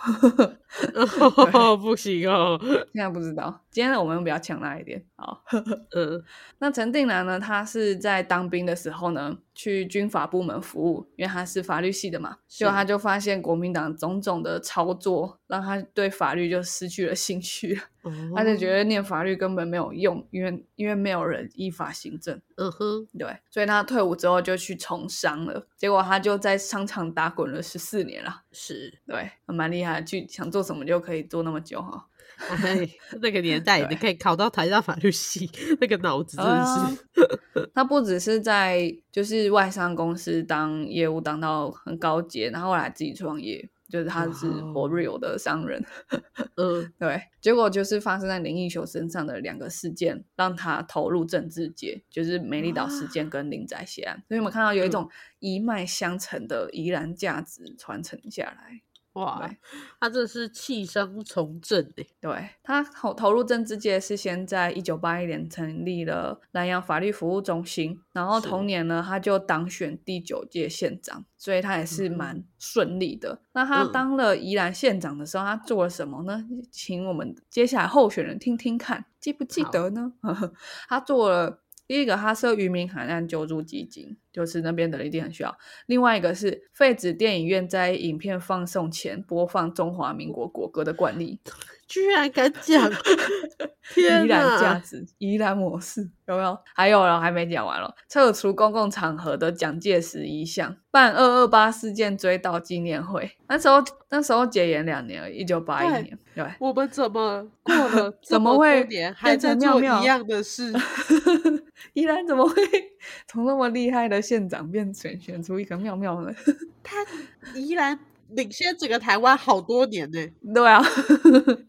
*laughs* 不行哦，*laughs* 现在不知道。今天我们比较强大一点。好，*laughs* 嗯，那陈定南呢？他是在当兵的时候呢，去军法部门服务，因为他是法律系的嘛。结果他就发现国民党种种的操作，让他对法律就失去了兴趣。*laughs* 他就觉得念法律根本没有用，因为因为没有人依法行政。嗯哼，对，所以他退伍之后就去从商了。结果他就在商场打滚了十四年了。是，对，蛮厉害，去想做什么就可以做那么久哈。*laughs* 哎，那个年代你可以考到台大法律系，那个脑子真的是。*laughs* 他不只是在就是外商公司当业务当到很高阶，然后来自己创业。就是他是 for real 的商人，*laughs* 嗯，对。结果就是发生在林奕雄身上的两个事件，让他投入政治界，就是美丽岛事件跟林宅血案。所以我们看到有一种一脉相承的宜兰价值传承下来。哇，他这是弃商从政诶！对他投投入政治界是先在一九八一年成立了南洋法律服务中心，然后同年呢他就当选第九届县长，所以他也是蛮顺利的。那他当了宜兰县长的时候，他做了什么呢？请我们接下来候选人听听看，记不记得呢？*laughs* 他做了。第一个，它是渔民海岸救助基金，就是那边的一定很需要。另外一个是废止电影院在影片放送前播放中华民国国歌的惯例。居然敢讲，*laughs* 依然价值，依然模式有没有？还有了，还没讲完了。撤除公共场合的蒋介石遗像，办二二八事件追悼纪念会。那时候那时候解严两年了，一九八一年。对，我们怎么 *laughs* 过了？*laughs* 怎么会还在做一样的事？依然怎么会从那么厉害的县长变选选出一个妙妙呢？他依然。领先整个台湾好多年呢，对啊，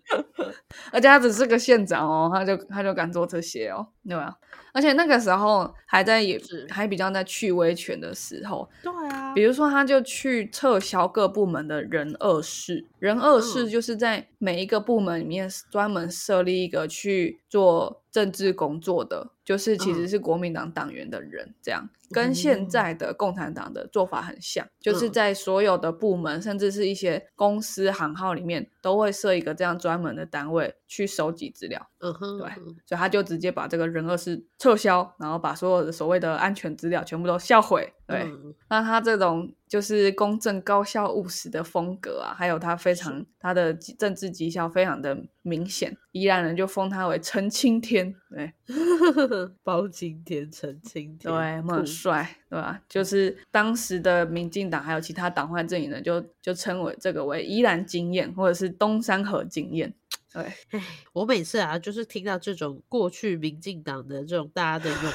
*laughs* 而且他只是个县长哦，他就他就敢做这些哦，对啊，而且那个时候还在也还比较在去威权的时候，对啊，比如说他就去撤销各部门的人二室，人二室就是在每一个部门里面专门设立一个去做政治工作的，就是其实是国民党党员的人这样。跟现在的共产党的做法很像，就是在所有的部门，甚至是一些公司行号里面，都会设一个这样专门的单位去收集资料。嗯哼，对，所以他就直接把这个人二是撤销，然后把所有的所谓的安全资料全部都销毁。对，那他这种就是公正、高效、务实的风格啊，还有他非常他的政治绩效非常的明显，宜兰人就封他为陈青天。对，*laughs* 包青天、陈青天，对，很帅，对吧？就是当时的民进党还有其他党派阵营呢，就就称为这个为宜兰经验，或者是东山河经验。对，哎，我每次啊，就是听到这种过去民进党的这种大家的勇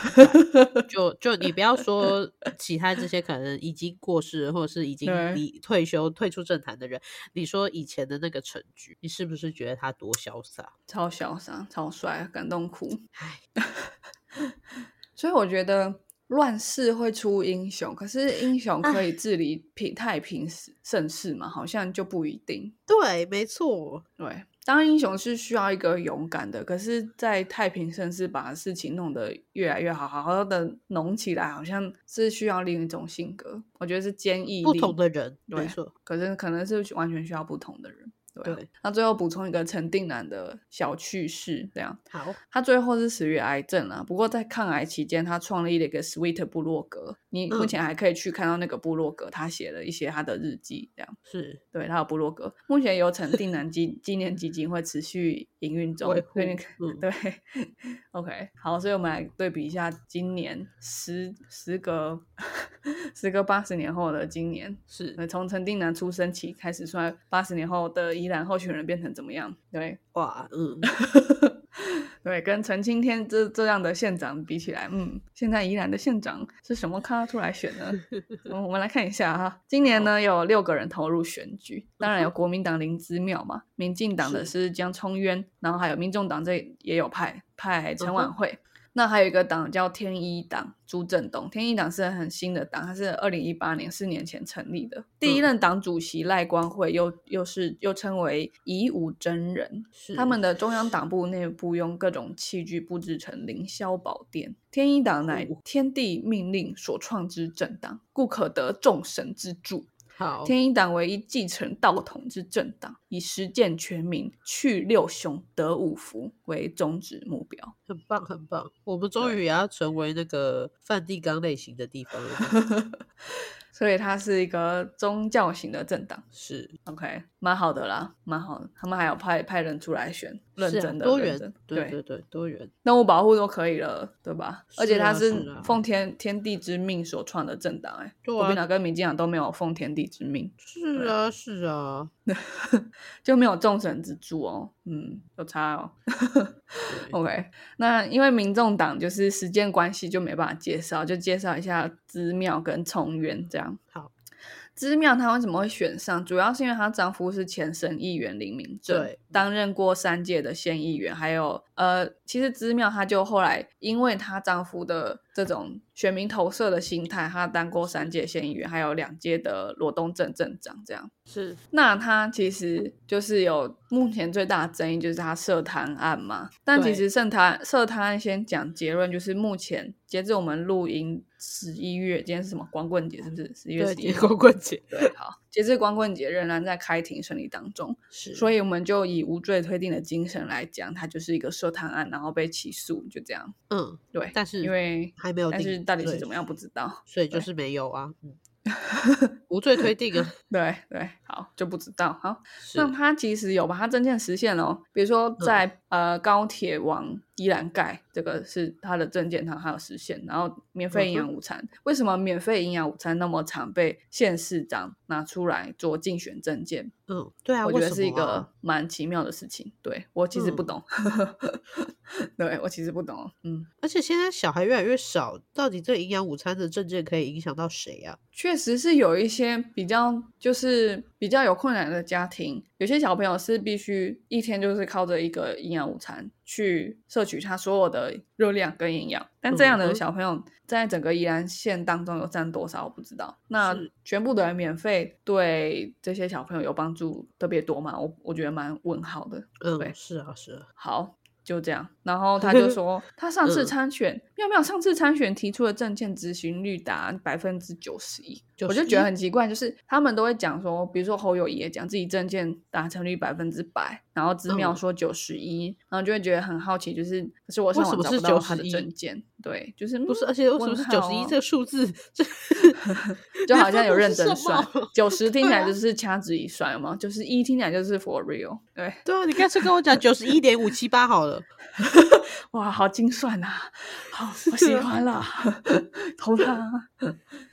敢，就就你不要说其他这些可能已经过世或者是已经离退休退出政坛的人，你说以前的那个陈菊，你是不是觉得他多潇洒？超潇洒，超帅，感动哭。唉，*laughs* 所以我觉得乱世会出英雄，可是英雄可以治理平太平盛世嘛？好像就不一定。对，没错，对。当英雄是需要一个勇敢的，可是，在太平盛世把事情弄得越来越好，好好的浓起来，好像是需要另一种性格。我觉得是坚毅不同的人，没错。可是可能是完全需要不同的人。对，那最后补充一个陈定南的小趣事，这样。好。他最后是死于癌症啊，不过在抗癌期间，他创立了一个 Sweet 部落格，你目前还可以去看到那个部落格，他写了一些他的日记，这样。是。对他有部落格，目前由陈定南基 *laughs* 纪念基金会持续营运中，对，对，*laughs* OK，好，所以我们来对比一下今年时时隔时隔八十年后的今年，是从陈定南出生起开始算，八十年后的宜兰候选人变成怎么样？对，哇，嗯，*laughs* 对，跟陈青天这这样的县长比起来，嗯，现在宜兰的县长是什么咖出来选呢？*laughs* 我们来看一下哈，今年呢有六个人投入选举，当然有 *laughs* 国民党林之妙嘛，民进党的是江聪渊，然后还有民众党这也有派派陈婉慧。那还有一个党叫天一党，朱振东。天一党是很新的党，它是二零一八年四年前成立的。第一任党主席赖光惠又又是又称为以武真人。他们的中央党部内部用各种器具布置成凌霄宝殿。天一党乃天地命令所创之政党，故可得众神之助。天一党唯一继承道统之政党，以实践全民、去六雄、得五福为宗旨目标。很棒，很棒！我们终于也要成为那个梵蒂冈类型的地方了。*laughs* 所以它是一个宗教型的政党，是 OK，蛮好的啦，蛮好的。他们还有派派人出来选，认真的多元，对对对，多元，动物保护都可以了，对吧？而且他是奉天天地之命所创的政党，哎，国民党跟民进党都没有奉天地之命，是啊，是啊。*laughs* 就没有众神之助哦，嗯，有差哦。*laughs* OK，那因为民众党就是时间关系就没办法介绍，就介绍一下资庙跟崇元这样。好。芝庙她为什么会选上？主要是因为她丈夫是前省议员林明正，担任过三届的县议员。还有呃，其实知妙她就后来因为她丈夫的这种选民投射的心态，他当过三届县议员，还有两届的罗东镇镇长。这样是。那他其实就是有目前最大的争议就是他涉贪案嘛。但其实涉贪涉贪案先讲结论，就是目前截至我们录音。十一月，今天是什么光棍节？是不是十一月十一？光棍节。对，好，截至光棍节仍然在开庭审理当中。是，所以我们就以无罪推定的精神来讲，他就是一个涉贪案，然后被起诉，就这样。嗯，对。但是因为还没有，但是到底是怎么样不知道，所以就是没有啊。嗯。*laughs* 无罪推定啊？对对，好就不知道。好，那他其实有把他证件实现了，比如说在呃高铁往依兰盖，这个是他的证件，他还有实现。然后免费营养午餐，为什么免费营养午餐那么常被县市长拿出来做竞选证件？嗯，对啊，我觉得是一个蛮奇妙的事情。对 *laughs* 我其实不懂，对我其实不懂。嗯，而且现在小孩越来越少，到底这营养午餐的证件可以影响到谁啊？确实是有一些比较，就是比较有困难的家庭，有些小朋友是必须一天就是靠着一个营养午餐去摄取他所有的热量跟营养。但这样的小朋友在整个宜兰县当中有占多少，我不知道。那全部的免费对这些小朋友有帮助特别多吗？我我觉得蛮问号的。嗯，是啊，是啊。好。就这样，然后他就说，*laughs* 他上次参选，妙妙上次参选提出的证件执行率达百分之九十一，我就觉得很奇怪，就是他们都会讲说，比如说侯友谊也讲自己证件达成率百分之百，然后资妙说九十一，然后就会觉得很好奇，就是可是我上网找不到他的证件，对，就是不是，而且为什么是九十一这个数字，*laughs* 就好像有认真算，九十？*laughs* 听起来就是掐指一算嘛，九十一听起来就是 for real，对，对啊，你干脆跟我讲九十一点五七八好了。*laughs* 哇，好精算呐！好，我喜欢了，投他。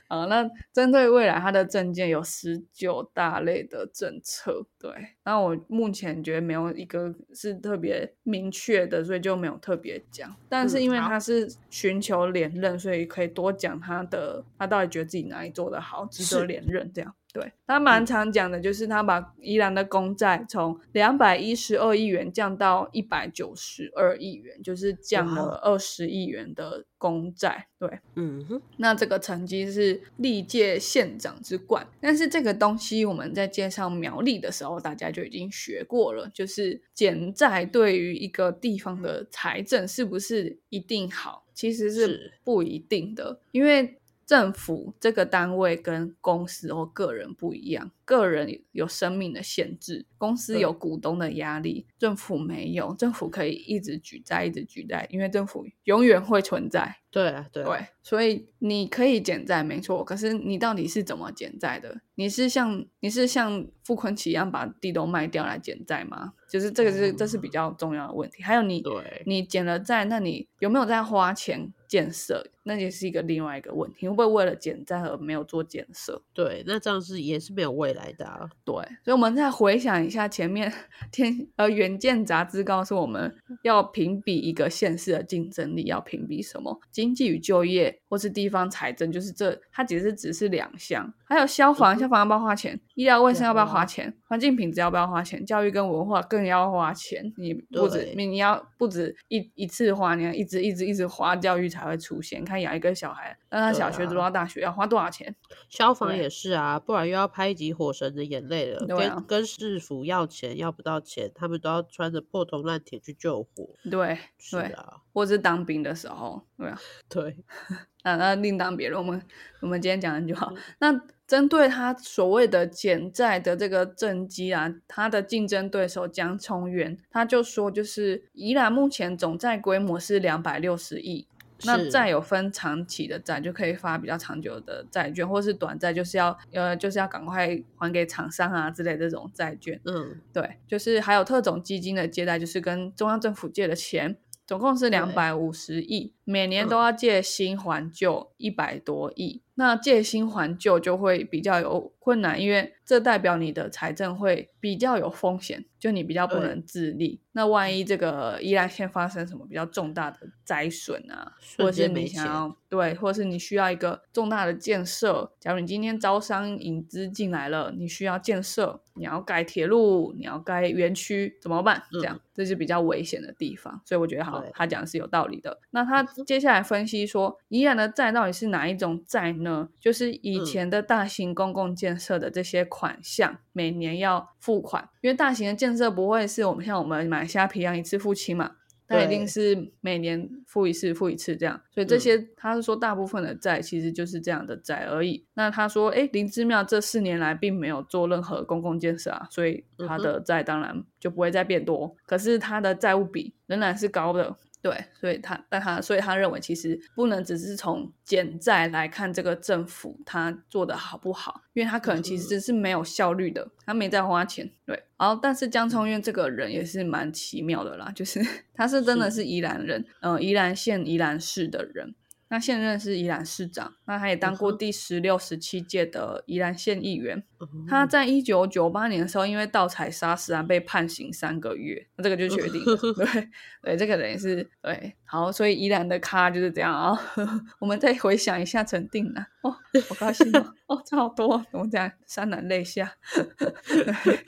好，那针对未来他的证件有十九大类的政策，对。那我目前觉得没有一个是特别明确的，所以就没有特别讲。但是因为他是寻求连任，所以可以多讲他的，他到底觉得自己哪里做得好，值得连任这样。对他蛮常讲的，就是他把宜兰的公债从两百一十二亿元降到一百九十二亿元，就是降了二十亿元的公债。对，嗯哼，那这个成绩是历届县长之冠。但是这个东西我们在介绍苗栗的时候，大家就已经学过了，就是减债对于一个地方的财政是不是一定好，其实是不一定的，因为。政府这个单位跟公司或个人不一样，个人有生命的限制，公司有股东的压力，政府没有，政府可以一直举债，一直举债，因为政府永远会存在。对啊，对，所以你可以减债，没错。可是你到底是怎么减债的？你是像你是像傅昆奇一样把地都卖掉来减债吗？就是这个是这是比较重要的问题。还有你，你减了债，那你有没有在花钱建设？那也是一个另外一个问题。会不会为了减债而没有做建设？对，那这样是也是没有未来的。对，所以我们再回想一下前面天呃《远见》杂志告诉我们要评比一个县市的竞争力，要评比什么？经济与就业，或是地方财政，就是这，它其实只是两项。还有消防，消防要不要花钱？医疗卫生要不要花钱？环境品质要不要花钱？教育跟文化更要花钱。你不止你你要不止一一次花，你要一直一直一直花，教育才会出现。看养一个小孩，让他小学读到大学要花多少钱？消防也是啊，不然又要拍一集《火神的眼泪》了。跟跟市府要钱要不到钱，他们都要穿着破铜烂铁去救火。对，是啊。或是当兵的时候，对啊，*laughs* 对，*laughs* 那那另当别论。我们我们今天讲的就好。那针对他所谓的减债的这个政绩啊，他的竞争对手江聪元他就说，就是宜兰目前总债规模是两百六十亿。那债有分长期的债，就可以发比较长久的债券，或是短债，就是要呃就是要赶快还给厂商啊之类这种债券。嗯，对，就是还有特种基金的借贷，就是跟中央政府借的钱。总共是两百五十亿，每年都要借新还旧一百多亿。那借新还旧就会比较有困难，因为这代表你的财政会比较有风险，就你比较不能自立。那万一这个依然县发生什么比较重大的灾损啊，或者是你想要对，或者是你需要一个重大的建设，假如你今天招商引资进来了，你需要建设，你要盖铁路，你要盖园区，怎么办？这样这是比较危险的地方。所以我觉得好，他讲的是有道理的。那他接下来分析说，宜兰的债到底是哪一种债？呢，就是以前的大型公共建设的这些款项，每年要付款，因为大型的建设不会是我们像我们买虾皮一样一次付清嘛，它一定是每年付一次，付一次这样。所以这些他是说，大部分的债其实就是这样的债而已。那他说，哎，林芝庙这四年来并没有做任何公共建设啊，所以他的债当然就不会再变多。可是他的债务比仍然是高的。对，所以他，但他，所以他认为，其实不能只是从减债来看这个政府他做的好不好，因为他可能其实是没有效率的，他没在花钱。对，然后但是江聪渊这个人也是蛮奇妙的啦，就是 *laughs* 他是真的是宜兰人，嗯，宜兰县宜兰市的人。那现任是宜兰市长，那他也当过第十六、十七届的宜兰县议员。他在一九九八年的时候，因为盗采砂石案被判刑三个月，那这个就确定了。*laughs* 对对，这个人也是对。好，所以宜兰的咖就是这样啊。*laughs* 我们再回想一下陈定南哦，好高兴哦，*laughs* 哦，差好多，怎么讲？*laughs* 潸然泪下，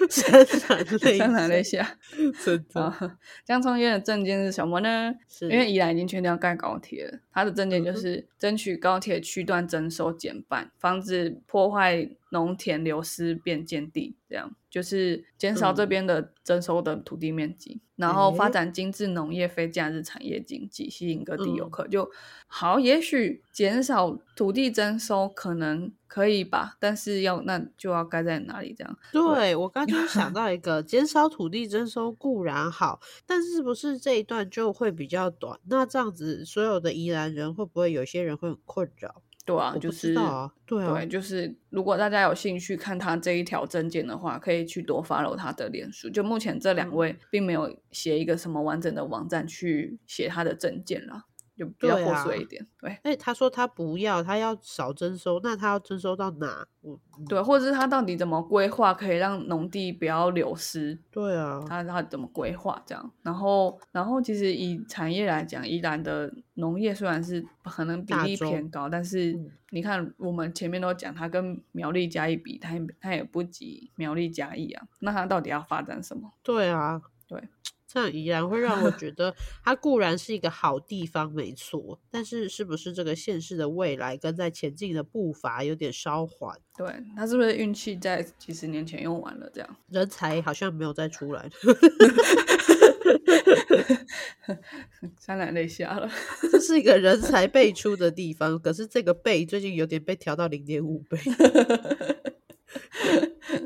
潸然泪，潸然泪下。真的。江聪渊的证件是什么呢？因为宜兰已经确定要盖高铁了，他的证件就是争取高铁区段征收减半，防止破坏。农田流失变建地，这样就是减少这边的征收的土地面积，然后发展精致农业、非假日产业经济，吸引各地游客就好。也许减少土地征收可能可以吧，但是要那就要盖在哪里？这样？对我刚就想 *laughs* 到一个，减少土地征收固然好，但是不是这一段就会比较短？那这样子，所有的宜兰人会不会有些人会很困扰？对啊，就是对啊，对，就是如果大家有兴趣看他这一条证件的话，可以去多 follow 他的脸书。就目前这两位并没有写一个什么完整的网站去写他的证件了。就比较破碎一点，对。哎，他说他不要，他要少征收，那他要征收到哪？对，或者是他到底怎么规划，可以让农地不要流失？对啊，他他怎么规划这样？然后，然后其实以产业来讲，宜兰的农业虽然是可能比例偏高，但是你看我们前面都讲，它跟苗栗嘉义比，它它也不及苗栗嘉义啊。那它到底要发展什么？对啊，对。这样依然会让我觉得，*laughs* 它固然是一个好地方，没错，但是是不是这个县市的未来跟在前进的步伐有点稍缓？对，他是不是运气在几十年前用完了？这样人才好像没有再出来。潸然泪下了。这是一个人才辈出的地方，可是这个倍最近有点被调到零点五倍。*laughs*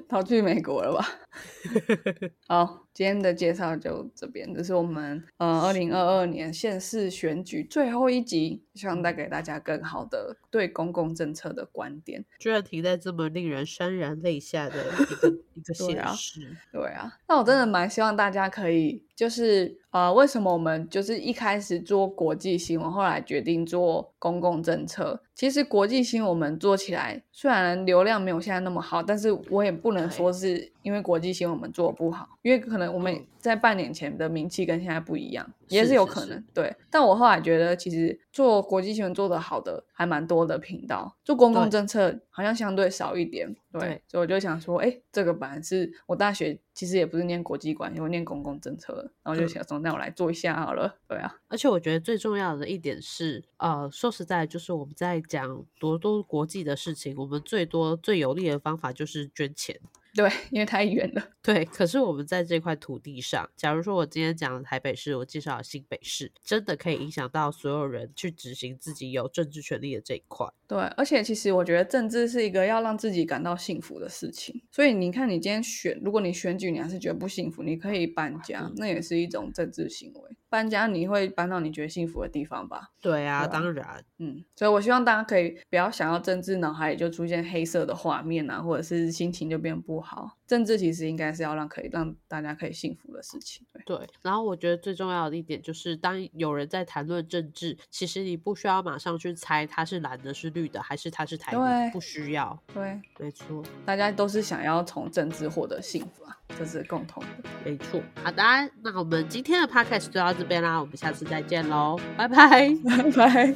逃去美国了吧？*laughs* 好，今天的介绍就这边，这是我们呃二零二二年县市选举最后一集，希望带给大家更好的对公共政策的观点。居然停在这么令人潸然泪下的一个 *laughs* 一个现实，对啊，那我真的蛮希望大家可以。就是呃，为什么我们就是一开始做国际新闻，后来决定做公共政策？其实国际新闻我们做起来，虽然流量没有现在那么好，但是我也不能说是因为国际新闻我们做不好，因为可能我们在半年前的名气跟现在不一样，也是有可能。对，但我后来觉得，其实做国际新闻做的好的还蛮多的频道，做公共政策好像相对少一点。对，所以我就想说，哎，这个本来是我大学其实也不是念国际关系，我念公共政策，然后就想说，那我来做一下好了。对啊，而且我觉得最重要的一点是，呃，说实在，就是我们在讲多多国际的事情，我们最多最有利的方法就是捐钱。对，因为太远了。对，可是我们在这块土地上，假如说我今天讲台北市，我介绍新北市，真的可以影响到所有人去执行自己有政治权利的这一块。对，而且其实我觉得政治是一个要让自己感到幸福的事情。所以你看，你今天选，如果你选举你还是觉得不幸福，你可以搬家，那也是一种政治行为。搬家你会搬到你觉得幸福的地方吧？对啊，当然，嗯，所以我希望大家可以不要想要政治脑海里就出现黑色的画面啊，或者是心情就变不好。政治其实应该是要让可以让大家可以幸福的事情。对，然后我觉得最重要的一点就是，当有人在谈论政治，其实你不需要马上去猜他是蓝的、是绿的，还是他是台的，不需要。对，没错，大家都是想要从政治获得幸福啊，这是共同的。没错。好的，那我们今天的 podcast 就到这边啦，我们下次再见喽，拜拜，*laughs* 拜拜。